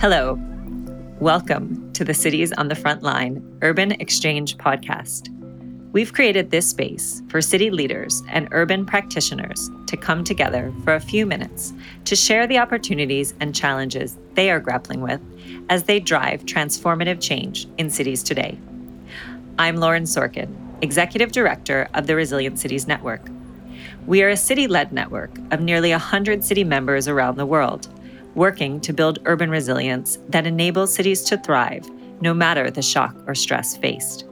Hello. Welcome to the Cities on the Front Line Urban Exchange podcast. We've created this space for city leaders and urban practitioners to come together for a few minutes to share the opportunities and challenges they are grappling with as they drive transformative change in cities today. I'm Lauren Sorkin, Executive Director of the Resilient Cities Network. We are a city led network of nearly 100 city members around the world working to build urban resilience that enables cities to thrive no matter the shock or stress faced.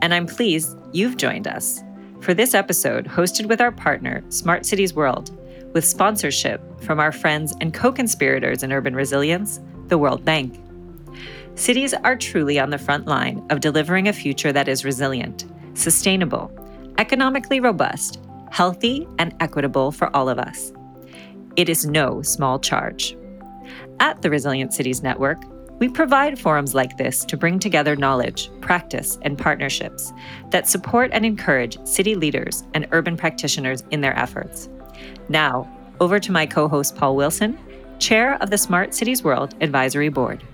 And I'm pleased you've joined us for this episode hosted with our partner, Smart Cities World, with sponsorship from our friends and co conspirators in urban resilience, the World Bank. Cities are truly on the front line of delivering a future that is resilient, sustainable, economically robust, healthy, and equitable for all of us. It is no small charge. At the Resilient Cities Network, we provide forums like this to bring together knowledge, practice, and partnerships that support and encourage city leaders and urban practitioners in their efforts. Now, over to my co host Paul Wilson, Chair of the Smart Cities World Advisory Board.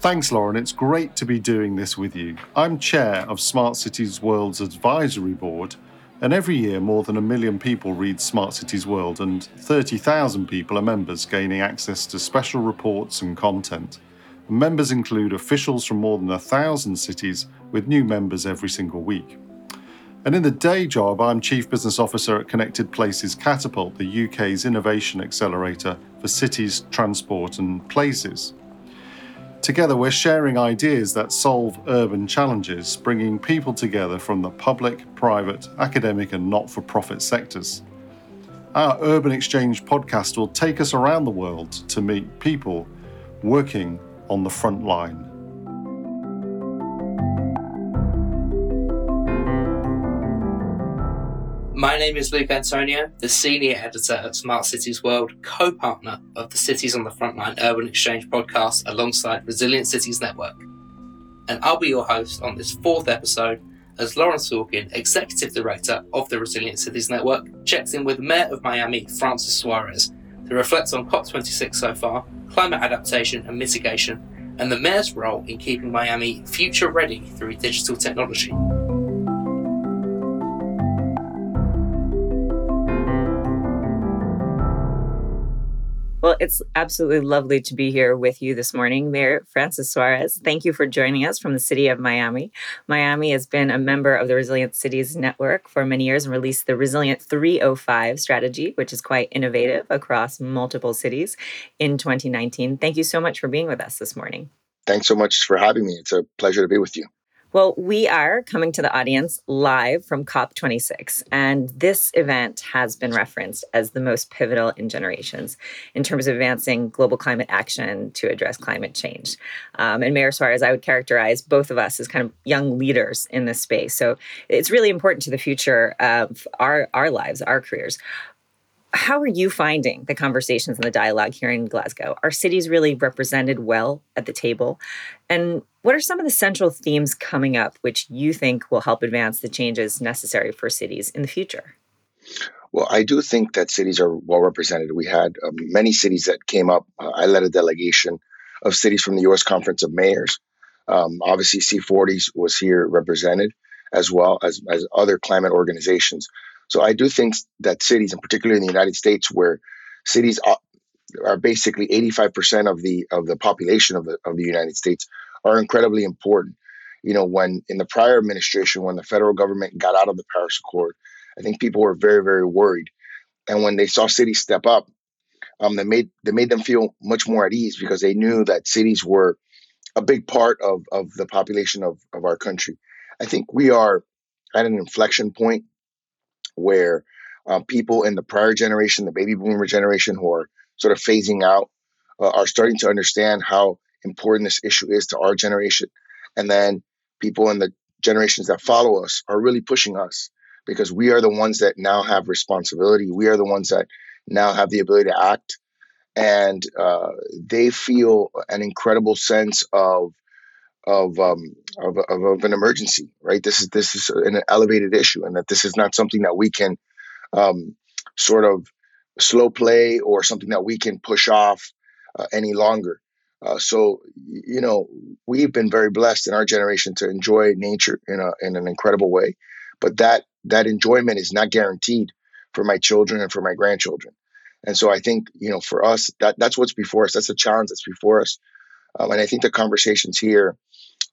Thanks, Lauren. It's great to be doing this with you. I'm Chair of Smart Cities World's Advisory Board, and every year, more than a million people read Smart Cities World, and 30,000 people are members, gaining access to special reports and content. Members include officials from more than a thousand cities, with new members every single week. And in the day job, I'm Chief Business Officer at Connected Places Catapult, the UK's innovation accelerator for cities, transport, and places. Together, we're sharing ideas that solve urban challenges, bringing people together from the public, private, academic, and not for profit sectors. Our Urban Exchange podcast will take us around the world to meet people working on the front line. My name is Luke Antonio, the Senior Editor at Smart Cities World, co partner of the Cities on the Frontline Urban Exchange podcast alongside Resilient Cities Network. And I'll be your host on this fourth episode as Lauren Sorkin, Executive Director of the Resilient Cities Network, checks in with Mayor of Miami, Francis Suarez, to reflect on COP26 so far, climate adaptation and mitigation, and the Mayor's role in keeping Miami future ready through digital technology. Well, it's absolutely lovely to be here with you this morning, Mayor Francis Suarez. Thank you for joining us from the city of Miami. Miami has been a member of the Resilient Cities Network for many years and released the Resilient 305 strategy, which is quite innovative across multiple cities in 2019. Thank you so much for being with us this morning. Thanks so much for having me. It's a pleasure to be with you. Well, we are coming to the audience live from COP26, and this event has been referenced as the most pivotal in generations in terms of advancing global climate action to address climate change. Um, and Mayor Suarez, I would characterize both of us as kind of young leaders in this space. So it's really important to the future of our, our lives, our careers how are you finding the conversations and the dialogue here in Glasgow? Are cities really represented well at the table? And what are some of the central themes coming up which you think will help advance the changes necessary for cities in the future? Well, I do think that cities are well represented. We had um, many cities that came up. Uh, I led a delegation of cities from the U.S. Conference of Mayors. Um, obviously, C40s was here represented, as well as, as other climate organizations. So I do think that cities, and particularly in the United States, where cities are, are basically 85% of the of the population of the of the United States, are incredibly important. You know, when in the prior administration, when the federal government got out of the Paris Accord, I think people were very very worried, and when they saw cities step up, um, they made they made them feel much more at ease because they knew that cities were a big part of of the population of of our country. I think we are at an inflection point where uh, people in the prior generation, the baby boomer generation, who are sort of phasing out, uh, are starting to understand how important this issue is to our generation. And then people in the generations that follow us are really pushing us because we are the ones that now have responsibility. We are the ones that now have the ability to act. And uh, they feel an incredible sense of of, um, of, of, of, an emergency, right? This is this is an elevated issue, and that this is not something that we can um, sort of slow play or something that we can push off uh, any longer. Uh, so you know we've been very blessed in our generation to enjoy nature in a in an incredible way, but that that enjoyment is not guaranteed for my children and for my grandchildren. And so I think you know for us that that's what's before us. That's the challenge that's before us. Um, and I think the conversations here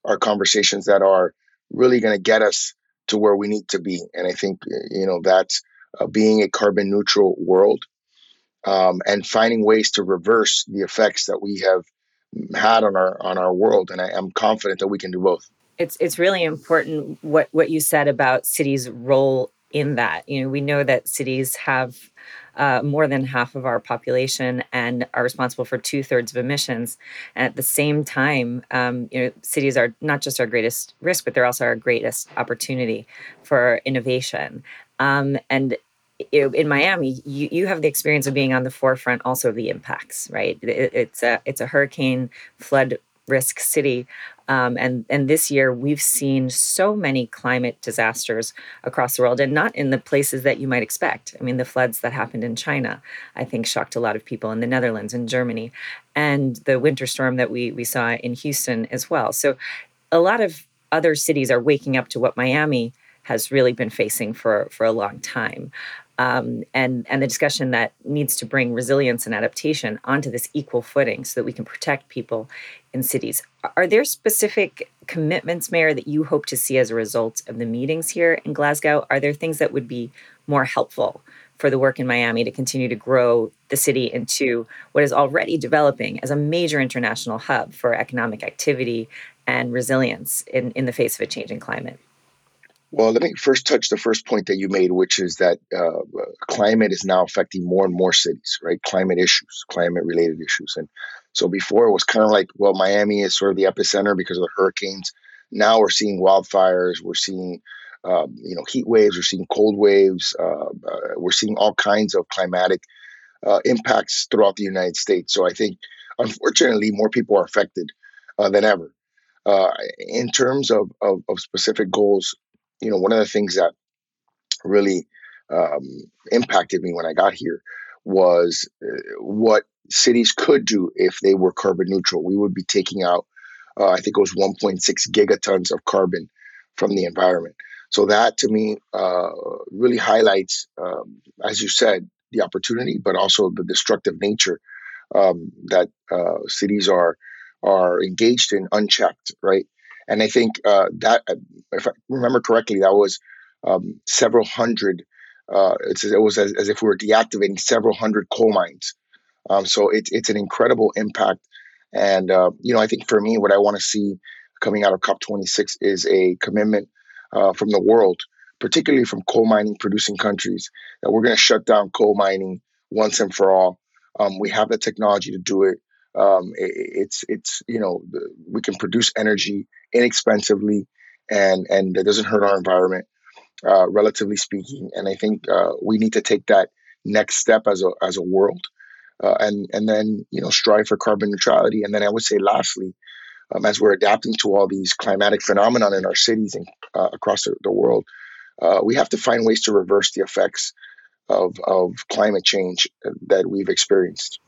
are conversations that are really going to get us to where we need to be. And I think you know that's uh, being a carbon neutral world um, and finding ways to reverse the effects that we have had on our on our world. And I am confident that we can do both. It's it's really important what what you said about cities' role in that. You know, we know that cities have uh, more than half of our population and are responsible for two thirds of emissions. And at the same time, um, you know, cities are not just our greatest risk, but they're also our greatest opportunity for innovation. Um, and in Miami, you, you have the experience of being on the forefront also of the impacts, right? It, it's a it's a hurricane flood risk city. Um, and and this year we've seen so many climate disasters across the world, and not in the places that you might expect. I mean, the floods that happened in China, I think, shocked a lot of people in the Netherlands and Germany, and the winter storm that we we saw in Houston as well. So, a lot of other cities are waking up to what Miami has really been facing for for a long time um, and and the discussion that needs to bring resilience and adaptation onto this equal footing so that we can protect people in cities. Are there specific commitments, Mayor, that you hope to see as a result of the meetings here in Glasgow? Are there things that would be more helpful for the work in Miami to continue to grow the city into what is already developing as a major international hub for economic activity and resilience in, in the face of a changing climate? Well, let me first touch the first point that you made, which is that uh, climate is now affecting more and more cities, right? Climate issues, climate related issues. And so before it was kind of like, well, Miami is sort of the epicenter because of the hurricanes. Now we're seeing wildfires, we're seeing, um, you know, heat waves, we're seeing cold waves, uh, uh, we're seeing all kinds of climatic uh, impacts throughout the United States. So I think, unfortunately, more people are affected uh, than ever. Uh, in terms of, of, of specific goals, you know, one of the things that really um, impacted me when I got here was uh, what cities could do if they were carbon neutral. We would be taking out, uh, I think it was 1.6 gigatons of carbon from the environment. So that to me uh, really highlights, um, as you said, the opportunity, but also the destructive nature um, that uh, cities are are engaged in unchecked, right? And I think uh, that, uh, if I remember correctly, that was um, several hundred. Uh, it was as, as, if we were deactivating several hundred coal mines. Um, so it's it's an incredible impact. And uh, you know, I think for me, what I want to see coming out of COP26 is a commitment uh, from the world, particularly from coal mining producing countries, that we're going to shut down coal mining once and for all. Um, we have the technology to do it. Um, it, it's it's you know we can produce energy inexpensively and and it doesn't hurt our environment, uh, relatively speaking. And I think uh, we need to take that next step as a as a world, uh, and and then you know strive for carbon neutrality. And then I would say lastly. Um, as we're adapting to all these climatic phenomena in our cities and uh, across the, the world, uh, we have to find ways to reverse the effects of, of climate change that we've experienced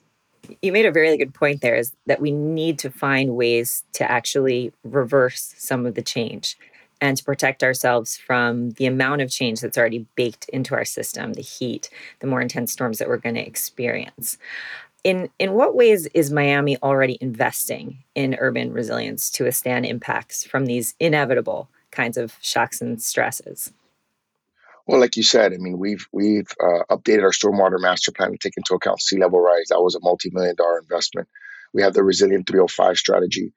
you made a very good point there is that we need to find ways to actually reverse some of the change and to protect ourselves from the amount of change that's already baked into our system the heat the more intense storms that we're going to experience. In in what ways is miami already investing in urban resilience to withstand impacts from these inevitable kinds of shocks and stresses well, like you said, I mean, we've we've uh, updated our stormwater master plan to take into account sea level rise. That was a multi-million dollar investment. We have the Resilient 305 strategy,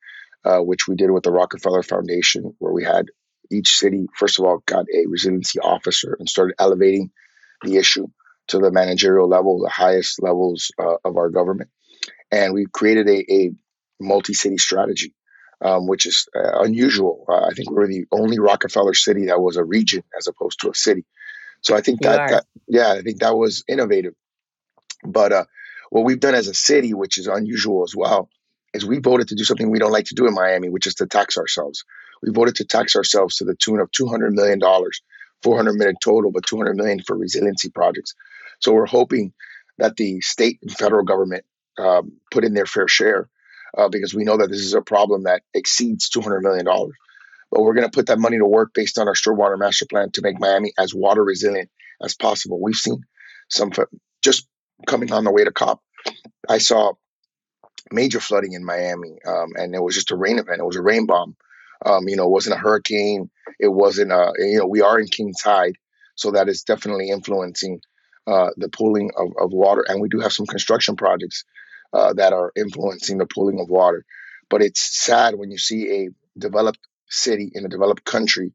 uh, which we did with the Rockefeller Foundation, where we had each city, first of all, got a resiliency officer and started elevating the issue to the managerial level, the highest levels uh, of our government. And we created a, a multi-city strategy um, which is uh, unusual. Uh, I think we're the only Rockefeller city that was a region as opposed to a city. So I think that, that yeah, I think that was innovative. But uh, what we've done as a city, which is unusual as well, is we voted to do something we don't like to do in Miami, which is to tax ourselves. We voted to tax ourselves to the tune of two hundred million dollars, four hundred million total, but two hundred million for resiliency projects. So we're hoping that the state and federal government um, put in their fair share uh, because we know that this is a problem that exceeds $200 million. But we're going to put that money to work based on our stormwater master plan to make Miami as water resilient as possible. We've seen some just coming on the way to COP. I saw major flooding in Miami, um, and it was just a rain event. It was a rain bomb. Um, you know, it wasn't a hurricane. It wasn't a, you know, we are in king tide, so that is definitely influencing uh, the pooling of, of water. And we do have some construction projects uh, that are influencing the pooling of water. But it's sad when you see a developed city in a developed country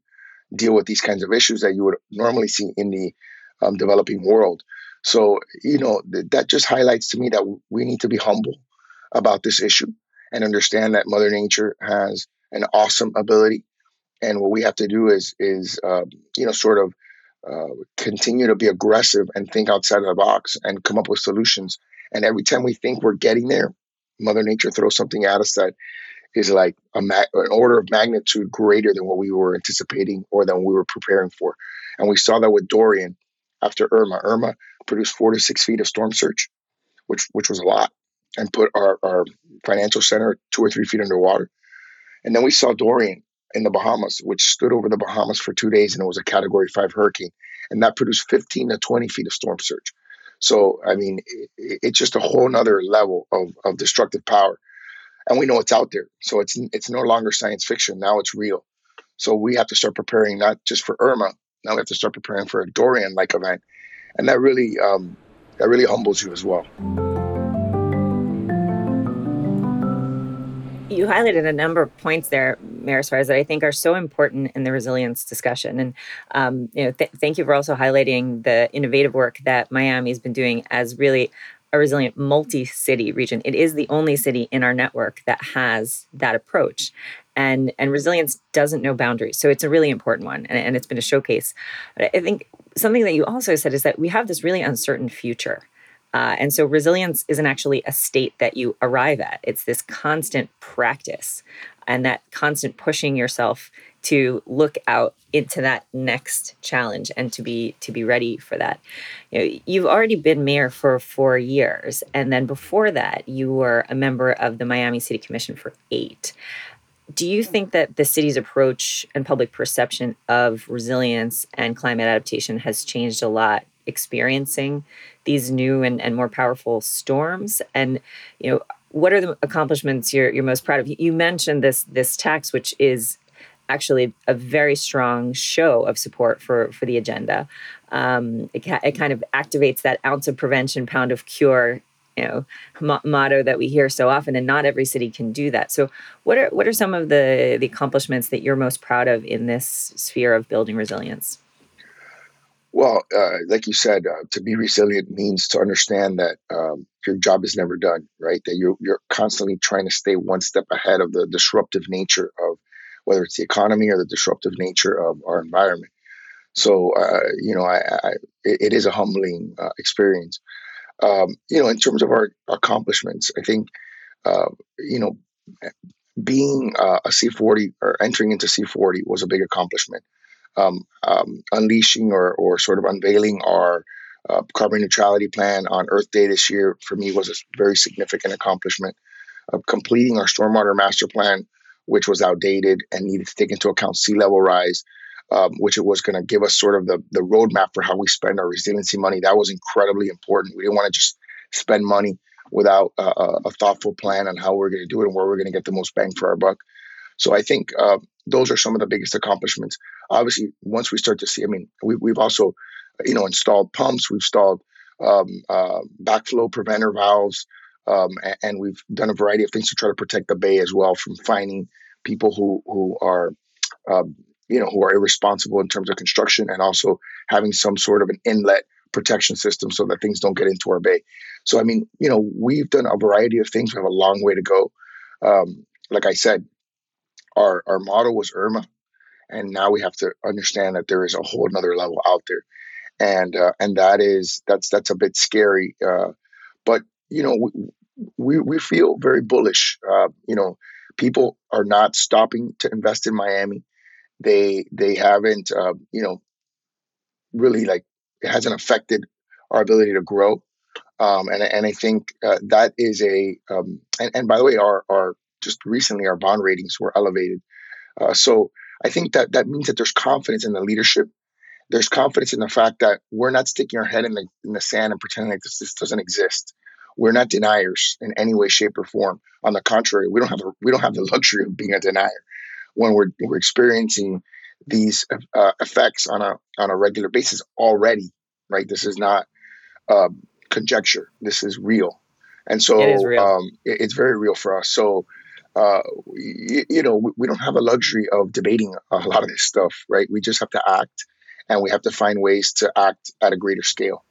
deal with these kinds of issues that you would normally see in the um, developing world. So, you know, th- that just highlights to me that we need to be humble about this issue and understand that Mother Nature has an awesome ability. And what we have to do is, is um, you know, sort of uh, continue to be aggressive and think outside of the box and come up with solutions. And every time we think we're getting there, Mother Nature throws something at us that is like a ma- an order of magnitude greater than what we were anticipating or than we were preparing for. And we saw that with Dorian after Irma. Irma produced four to six feet of storm surge, which which was a lot, and put our, our financial center two or three feet underwater. And then we saw Dorian in the Bahamas, which stood over the Bahamas for two days, and it was a Category Five hurricane, and that produced 15 to 20 feet of storm surge. So I mean, it, it's just a whole nother level of, of destructive power, and we know it's out there. So it's it's no longer science fiction. Now it's real. So we have to start preparing not just for Irma. Now we have to start preparing for a Dorian-like event, and that really um, that really humbles you as well. You highlighted a number of points there, Suarez, that I think are so important in the resilience discussion. And um, you know, th- thank you for also highlighting the innovative work that Miami's been doing as really a resilient multi-city region. It is the only city in our network that has that approach. And, and resilience doesn't know boundaries. So it's a really important one. And, and it's been a showcase. But I think something that you also said is that we have this really uncertain future. Uh, and so resilience isn't actually a state that you arrive at, it's this constant practice and that constant pushing yourself to look out into that next challenge and to be to be ready for that. You know you've already been mayor for four years and then before that you were a member of the miami city commission for eight. Do you think that the city's approach and public perception of resilience and climate adaptation has changed a lot experiencing these new and, and more powerful storms? And you know what are the accomplishments you're, you're most proud of? You mentioned this this tax which is actually a very strong show of support for for the agenda. Um, it, it kind of activates that ounce of prevention pound of cure you know mo- motto that we hear so often and not every city can do that. So what are what are some of the the accomplishments that you're most proud of in this sphere of building resilience well, uh, like you said, uh, to be resilient means to understand that um, your job is never done, right? That you're you're constantly trying to stay one step ahead of the disruptive nature of whether it's the economy or the disruptive nature of our environment. So, uh, you know, I, I it, is a humbling uh, experience. Um, you know, in terms of our accomplishments, I think, uh, you know, being uh, a C40 or entering into C40 was a big accomplishment um, um, unleashing or, or sort of unveiling our uh, carbon neutrality plan on Earth Day this year for me was a very significant accomplishment. Of completing our stormwater master plan, which was outdated and needed to take into account sea level rise, um, which it was going to give us sort of the, the roadmap for how we spend our resiliency money. That was incredibly important. We didn't want to just spend money without uh, a thoughtful plan on how we're going to do it and where we're going to get the most bang for our buck. So I think uh, those are some of the biggest accomplishments. Obviously, once we start to see, I mean, we, we've also, you know, installed pumps, we've installed um, uh, backflow preventer valves, um, and, and, we've done a variety of things to try to protect the bay as well from finding people who who are, um, you know, who are irresponsible in terms of construction, and also having some sort of an inlet protection system so that things don't get into our bay. So, I mean, you know, we've done a variety of things. We have a long way to go. Um, like I said, our our model was Irma, and now we have to understand that there is a whole another level out there, and uh, and that is that's that's a bit scary. Uh, but you know, we, we feel very bullish. Uh, you know, people are not stopping to invest in Miami. They they haven't um, you know really like it hasn't affected our ability to grow. Um, and and I think uh, that is a um, and, and by the way, our our just recently our bond ratings were elevated. Uh, so I think that that means that there's confidence in the leadership. There's confidence in the fact that we're not sticking our head in the in the sand and pretending like this, this doesn't exist. We're not deniers in any way, shape, or form. On the contrary, we don't have a, we don't have the luxury of being a denier when we're we're experiencing these uh, effects on a on a regular basis already. Right, this is not um, conjecture. This is real, and so it is real. Um, it, it's very real for us. So. Uh, you, you know, we, we don't have a luxury of debating a lot of this stuff, right? We just have to act, and we have to find ways to act at a greater scale.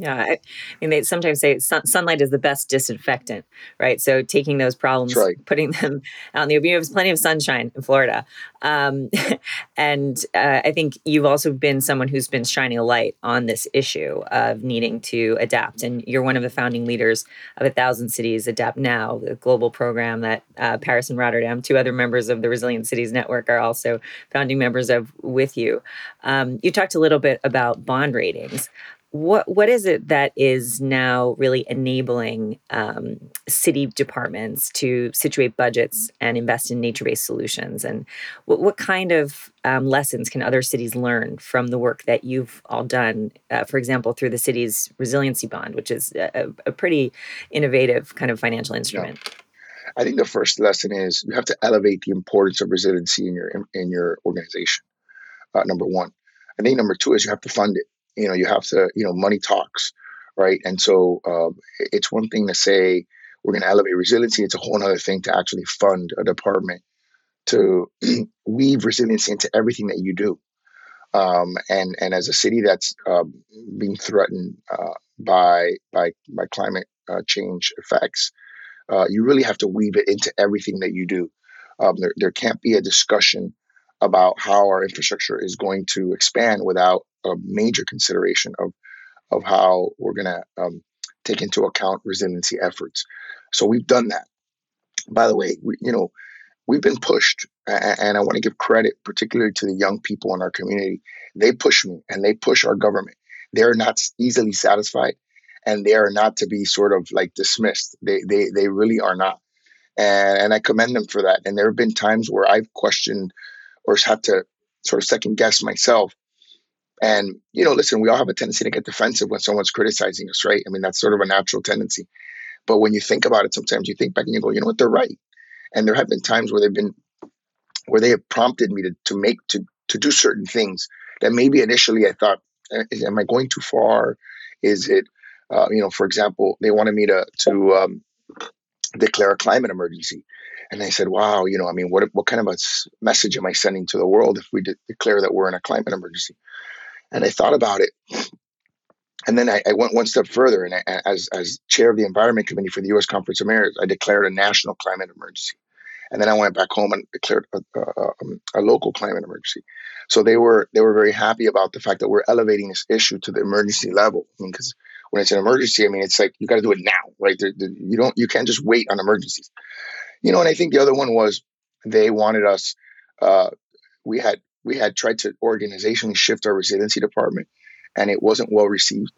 Yeah, I, I mean, they sometimes say sun, sunlight is the best disinfectant, right? So taking those problems, right. putting them out in the open. There's plenty of sunshine in Florida, um, and uh, I think you've also been someone who's been shining a light on this issue of needing to adapt. And you're one of the founding leaders of a thousand cities adapt now, the global program that uh, Paris and Rotterdam, two other members of the Resilient Cities Network, are also founding members of with you. Um, you talked a little bit about bond ratings what what is it that is now really enabling um, city departments to situate budgets and invest in nature-based solutions? And what, what kind of um, lessons can other cities learn from the work that you've all done uh, for example through the city's resiliency bond which is a, a pretty innovative kind of financial instrument? Yeah. i think the first lesson is you have to elevate the importance of resiliency in your in, in your organization uh, number one. I think number two is you have to fund it you know you have to you know money talks right? And so um, it's one thing to say we're going to elevate resiliency it's a whole other thing to actually fund a department to weave resiliency into everything that you do. Um, and and as a city that's um, being threatened uh, by by by climate uh, change effects uh, you really have to weave it into everything that you do. Um, there, there can't be a discussion about how our infrastructure is going to expand without a major consideration of of how we're going to um, take into account resiliency efforts. So we've done that. By the way, we, you know, we've been pushed, and I want to give credit particularly to the young people in our community. They push me, and they push our government. They're not easily satisfied, and they are not to be sort of like dismissed. They they they really are not, and and I commend them for that. And there have been times where I've questioned or have to sort of second guess myself and, you know, listen, we all have a tendency to get defensive when someone's criticizing us, right? I mean, that's sort of a natural tendency. But when you think about it, sometimes you think back and you go, you know what, they're right. And there have been times where they've been, where they have prompted me to, to make, to, to do certain things that maybe initially I thought, eh, am I going too far? Is it, uh, you know, for example, they wanted me to, to um, declare a climate emergency. And I said, wow, you know, I mean, what, what kind of a message am I sending to the world if we de- declare that we're in a climate emergency? And I thought about it. And then I, I went one step further. And I, as, as chair of the Environment Committee for the U.S. Conference of Mayors, I declared a national climate emergency. And then I went back home and declared a, a, um, a, local climate emergency. So they were they were very happy about the fact that we're elevating this issue to the emergency level. I mean, because when it's an emergency, I mean, it's like you got to do it now, right? you don't you can't just wait on emergencies, you know. And I think the other one was they wanted us. Uh, we had we had tried to organizationally shift our resiliency department and it wasn't well received.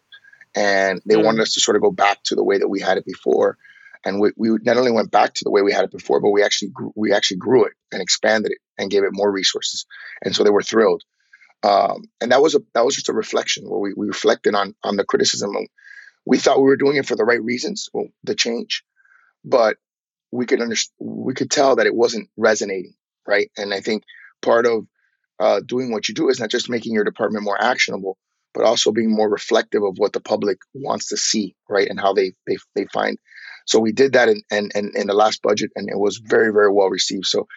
And they mm. wanted us to sort of go back to the way that we had it before. And we, we not only went back to the way we had it before, but we actually grew, we actually grew it and expanded it and gave it more resources. And so they were thrilled. Um, and that was a that was just a reflection where we, we reflected on on the criticism. We thought we were doing it for the right reasons, well, the change, but we could understand we could tell that it wasn't resonating, right? And I think part of uh, doing what you do is not just making your department more actionable, but also being more reflective of what the public wants to see, right, and how they they, they find. So we did that in, in, in, in the last budget, and it was very very well received. So,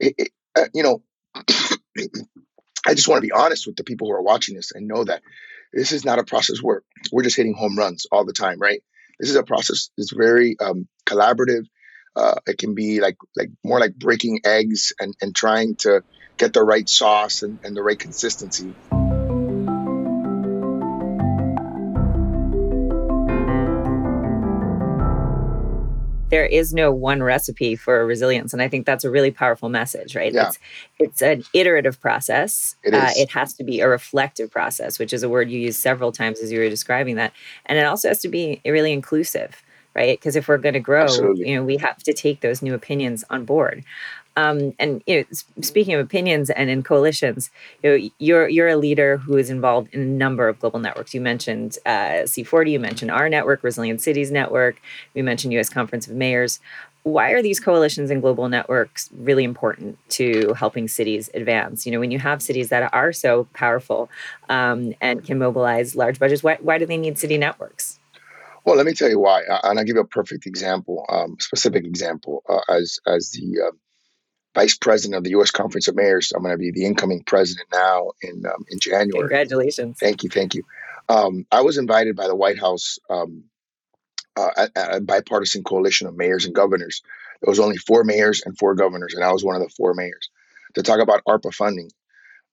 it, it, uh, you know, I just want to be honest with the people who are watching this and know that this is not a process where we're just hitting home runs all the time, right? This is a process that's very um, collaborative. Uh, it can be like like more like breaking eggs and and trying to get the right sauce and, and the right consistency. there is no one recipe for resilience, and I think that's a really powerful message, right? Yeah. It's it's an iterative process. It Uh, it has to be a reflective process, which is a word you used several times as you were describing that, and it also has to be really inclusive, right? Because if we're going to grow, Absolutely. you know, we have to take those new opinions on board. Um, and you know, speaking of opinions and in coalitions, you know, you're you're a leader who is involved in a number of global networks. You mentioned uh, C40, you mentioned our network, Resilient Cities Network, you mentioned U.S. Conference of Mayors. Why are these coalitions and global networks really important to helping cities advance? You know, when you have cities that are so powerful um, and can mobilize large budgets, why, why do they need city networks? Well, let me tell you why, uh, and I'll give you a perfect example, um, specific example. Uh, as as the uh, vice president of the U.S. Conference of Mayors, I'm going to be the incoming president now in um, in January. Congratulations. Thank you, thank you. Um, I was invited by the White House, um, uh, a, a bipartisan coalition of mayors and governors. There was only four mayors and four governors, and I was one of the four mayors to talk about ARPA funding.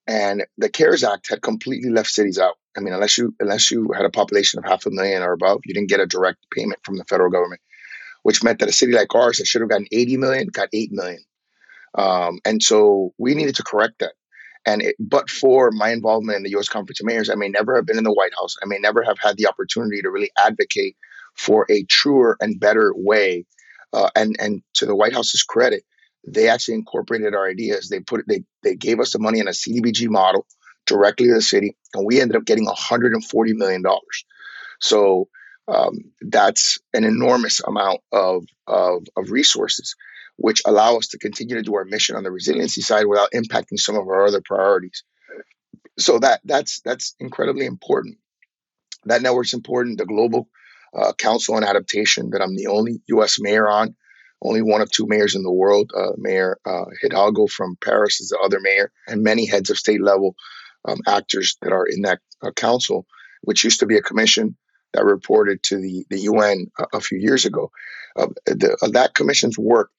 And the CARES Act had completely left cities out. I mean, unless you unless you had a population of half a million or above, you didn't get a direct payment from the federal government, which meant that a city like ours that should have gotten 80 million got 8 million. Um, and so we needed to correct that. And it, but for my involvement in the U.S. Conference of Mayors, I may never have been in the White House. I may never have had the opportunity to really advocate for a truer and better way. Uh, and and to the White House's credit, they actually incorporated our ideas. They put they they gave us the money in a CDBG model directly to the city, and we ended up getting 140 million dollars. So um, that's an enormous amount of, of of resources which allow us to continue to do our mission on the resiliency side without impacting some of our other priorities. So that that's that's incredibly important. That network's important. The Global uh, Council on Adaptation that I'm the only U.S. mayor on, only one of two mayors in the world. Uh, mayor uh, Hidalgo from Paris is the other mayor, and many heads of state level um, actors that are in that uh, council, which used to be a commission that reported to the the UN a, a few years ago. Uh, the, that commission's work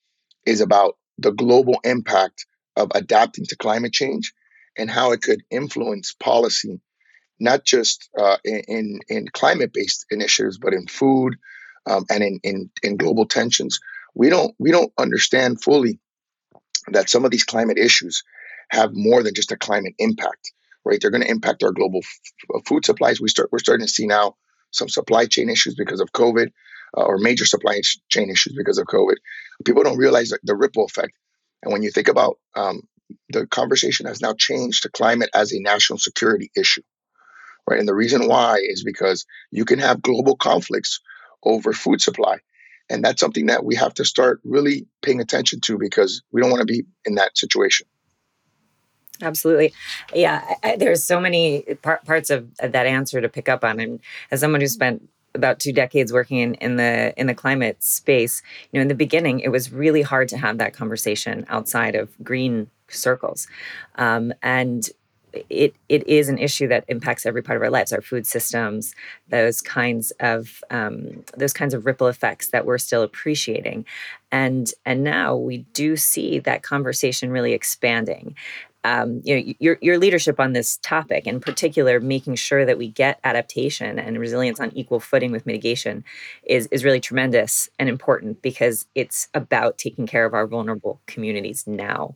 is about the global impact of adapting to climate change and how it could influence policy, not just uh, in in climate based initiatives, but in food um, and in, in in global tensions. We don't we don't understand fully that some of these climate issues have more than just a climate impact. Right, they're going to impact our global f- food supplies. We start we're starting to see now some supply chain issues because of COVID uh, or major supply chain issues because of COVID. People don't realize the, the ripple effect. And when you think about um, the conversation has now changed to climate as a national security issue, right? And the reason why is because you can have global conflicts over food supply. And that's something that we have to start really paying attention to because we don't want to be in that situation. Absolutely. Yeah, I, there's so many par- parts of, of that answer to pick up on. And as someone who spent about two decades working in, in the in the climate space, you know, in the beginning, it was really hard to have that conversation outside of green circles, um, and it it is an issue that impacts every part of our lives, our food systems, those kinds of um, those kinds of ripple effects that we're still appreciating, and and now we do see that conversation really expanding um, you know your your leadership on this topic, in particular, making sure that we get adaptation and resilience on equal footing with mitigation, is is really tremendous and important because it's about taking care of our vulnerable communities now.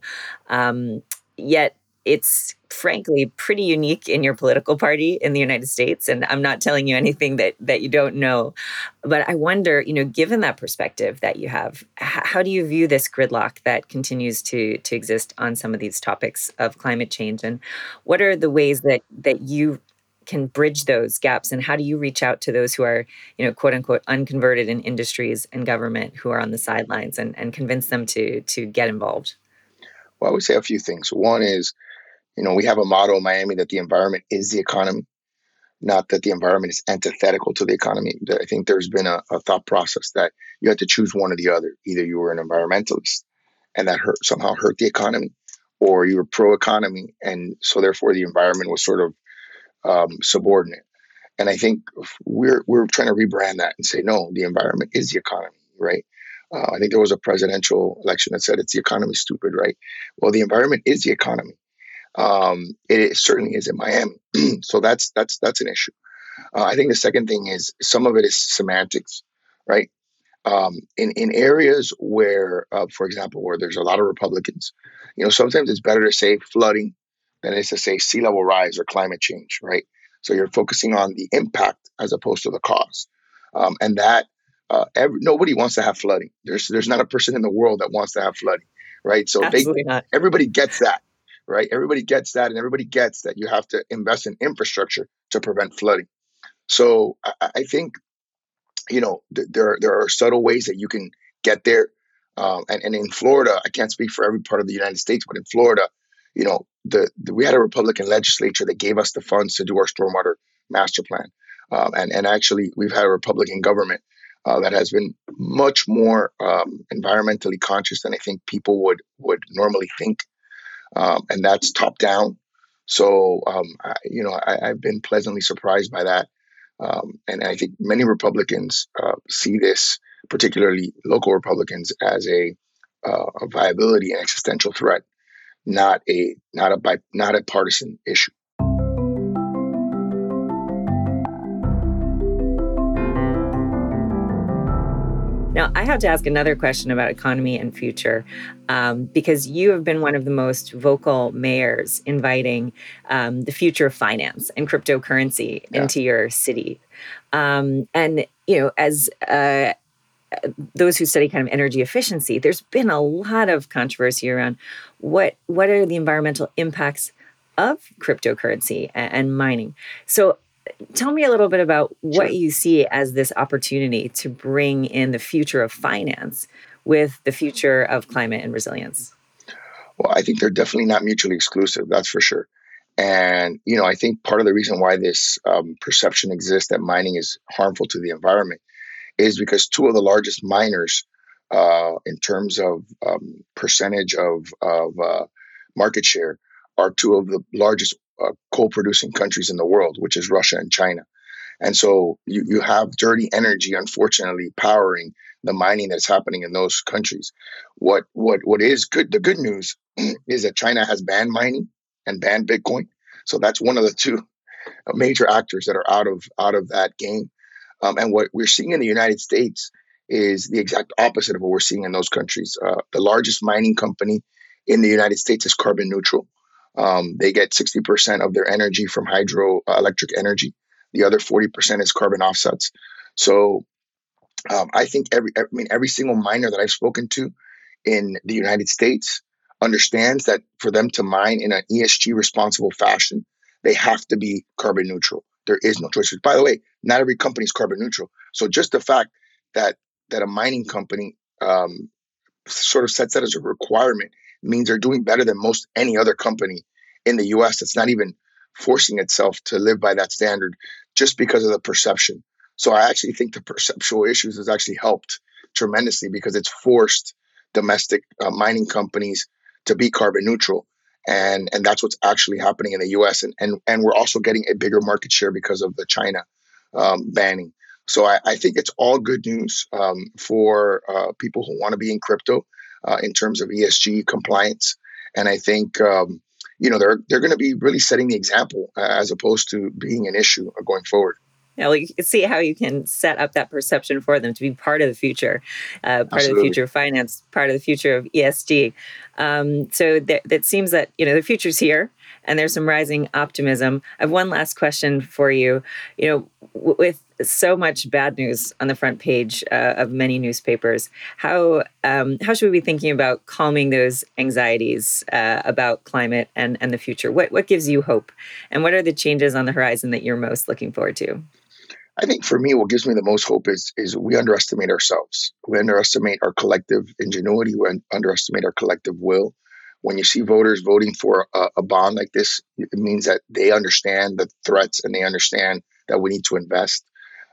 Um, yet it's frankly pretty unique in your political party in the United States. And I'm not telling you anything that that you don't know. But I wonder, you know, given that perspective that you have, how do you view this gridlock that continues to to exist on some of these topics of climate change? And what are the ways that that you can bridge those gaps and how do you reach out to those who are you know quote unquote unconverted in industries and government who are on the sidelines and, and convince them to to get involved well i would say a few things one is you know, we have a motto in Miami that the environment is the economy, not that the environment is antithetical to the economy. I think there's been a, a thought process that you had to choose one or the other. Either you were an environmentalist and that hurt somehow hurt the economy, or you were pro economy, and so therefore the environment was sort of um, subordinate. And I think we're we're trying to rebrand that and say no, the environment is the economy, right? Uh, I think there was a presidential election that said it's the economy, stupid, right? Well, the environment is the economy um, it certainly is in Miami. so that's that's that's an issue. Uh, I think the second thing is some of it is semantics, right? um, in in areas where, uh, for example, where there's a lot of Republicans, you know, sometimes it's better to say flooding than it is to say sea level rise or climate change, right? So you're focusing on the impact as opposed to the cause, um, and that uh, every, nobody wants to have flooding. There's there's not a person in the world that wants to have flooding, right? So they, everybody gets that, right? Everybody gets that, and everybody gets that you have to invest in infrastructure to prevent flooding. So I, I think you know, th- there there are subtle ways that you can get there. Um, and, and in Florida, I can't speak for every part of the United States, but in Florida, you know, the, the we had a Republican legislature that gave us the funds to do our stormwater master plan, um, and and actually we've had a Republican government uh, that has been much more um, environmentally conscious than I think people would would normally think, um, and that's top down. So um, I, you know, I, have been pleasantly surprised by that. Um, and I think many Republicans uh, see this, particularly local Republicans, as a, uh, a viability and existential threat, not a not a not a partisan issue. I have to ask another question about economy and future um, because you have been one of the most vocal mayors inviting um, the future of finance and cryptocurrency yeah. into your city. Um, and, you know, as uh, those who study kind of energy efficiency, there's been a lot of controversy around what what are the environmental impacts of cryptocurrency and, and mining. So tell me a little bit about what you see as this opportunity to bring in the future of finance with the future of climate and resilience. Well, I think they're definitely not mutually exclusive. That's for sure. And you know, I think part of the reason why this um, perception exists that mining is harmful to the environment is because two of the largest miners, uh, in terms of um, percentage of of uh, market share, are two of the largest uh, coal producing countries in the world, which is Russia and China. And so you, you have dirty energy, unfortunately, powering the mining that's happening in those countries. What what what is good? The good news is that China has banned mining and banned Bitcoin. So that's one of the two major actors that are out of out of that game. Um, and what we're seeing in the United States is the exact opposite of what we're seeing in those countries. Uh, the largest mining company in the United States is carbon neutral. Um, they get 60% of their energy from hydroelectric energy. The other 40% is carbon offsets. So um, I think every, I mean, every single miner that I've spoken to in the United States understands that for them to mine in an ESG responsible fashion, they have to be carbon neutral. There is no choice. By the way, not every company is carbon neutral. So just the fact that that a mining company um, sort of sets that as a requirement means they're doing better than most any other company in the US that's not even forcing itself to live by that standard just because of the perception. So I actually think the perceptual issues has actually helped tremendously because it's forced domestic uh, mining companies to be carbon neutral. And, and that's what's actually happening in the US. And, and, and we're also getting a bigger market share because of the China um, banning. So I, I, think it's all good news um, for uh, people who want to be in crypto uh, in terms of ESG compliance. And I think um, you know they're they're going to be really setting the example uh, as opposed to being an issue going forward. Yeah, well, you can see how you can set up that perception for them to be part of the future, uh, part Absolutely. of the future of finance, part of the future of ESG. Um, so that, that seems that you know the future's here, and there's some rising optimism. I have one last question for you. You know, w- with so much bad news on the front page uh, of many newspapers. How um, how should we be thinking about calming those anxieties uh, about climate and and the future? What what gives you hope, and what are the changes on the horizon that you're most looking forward to? I think for me, what gives me the most hope is is we underestimate ourselves. We underestimate our collective ingenuity. We underestimate our collective will. When you see voters voting for a, a bond like this, it means that they understand the threats and they understand that we need to invest.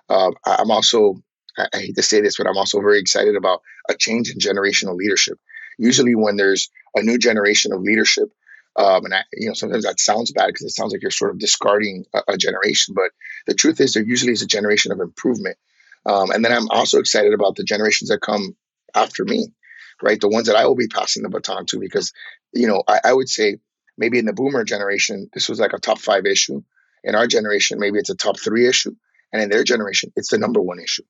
Um, I'm also, I, hate to say this, but I'm also very excited about a change in generational leadership. Usually, when there's a new generation of leadership, um, and I, you know, sometimes that sounds bad because it sounds like you're sort of discarding a, a, generation. But the truth is, there usually is a generation of improvement. Um, and then I'm also excited about the generations that come after me, right? The ones that I will be passing the baton to, because you know, I, I would say maybe in the boomer generation, this was like a top five issue. In our generation, maybe it's a top three issue and in their generation, it's the number one issue.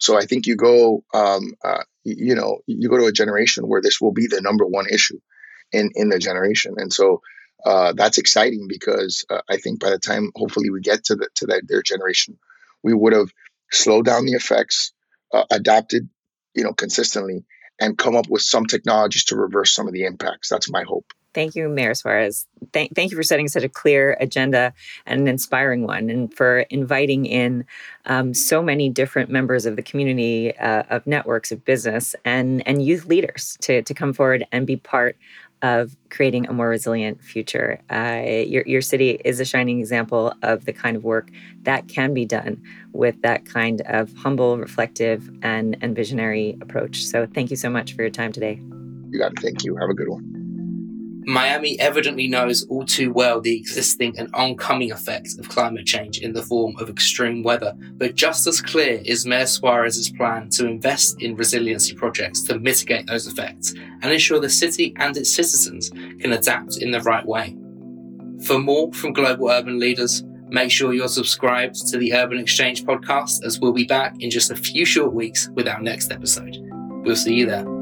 So I think you go, um, uh, you know, you go to a generation where this will be the number one issue in in the generation, and so uh, that's exciting because uh, I think by the time hopefully we get to the to that their generation, we would have slowed down the effects, uh, adapted, you know, consistently, and come up with some technologies to reverse some of the impacts. That's my hope. Thank you, Mayor Suarez. Thank, thank you for setting such a clear agenda and an inspiring one, and for inviting in um, so many different members of the community, uh, of networks, of business, and and youth leaders to to come forward and be part of creating a more resilient future. Uh, your, your city is a shining example of the kind of work that can be done with that kind of humble, reflective, and, and visionary approach. So, thank you so much for your time today. You got it. Thank you. Have a good one. Miami evidently knows all too well the existing and oncoming effects of climate change in the form of extreme weather, but just as clear is Mayor Suarez's plan to invest in resiliency projects to mitigate those effects and ensure the city and its citizens can adapt in the right way. For more from global urban leaders, make sure you're subscribed to the Urban Exchange podcast as we'll be back in just a few short weeks with our next episode. We'll see you there.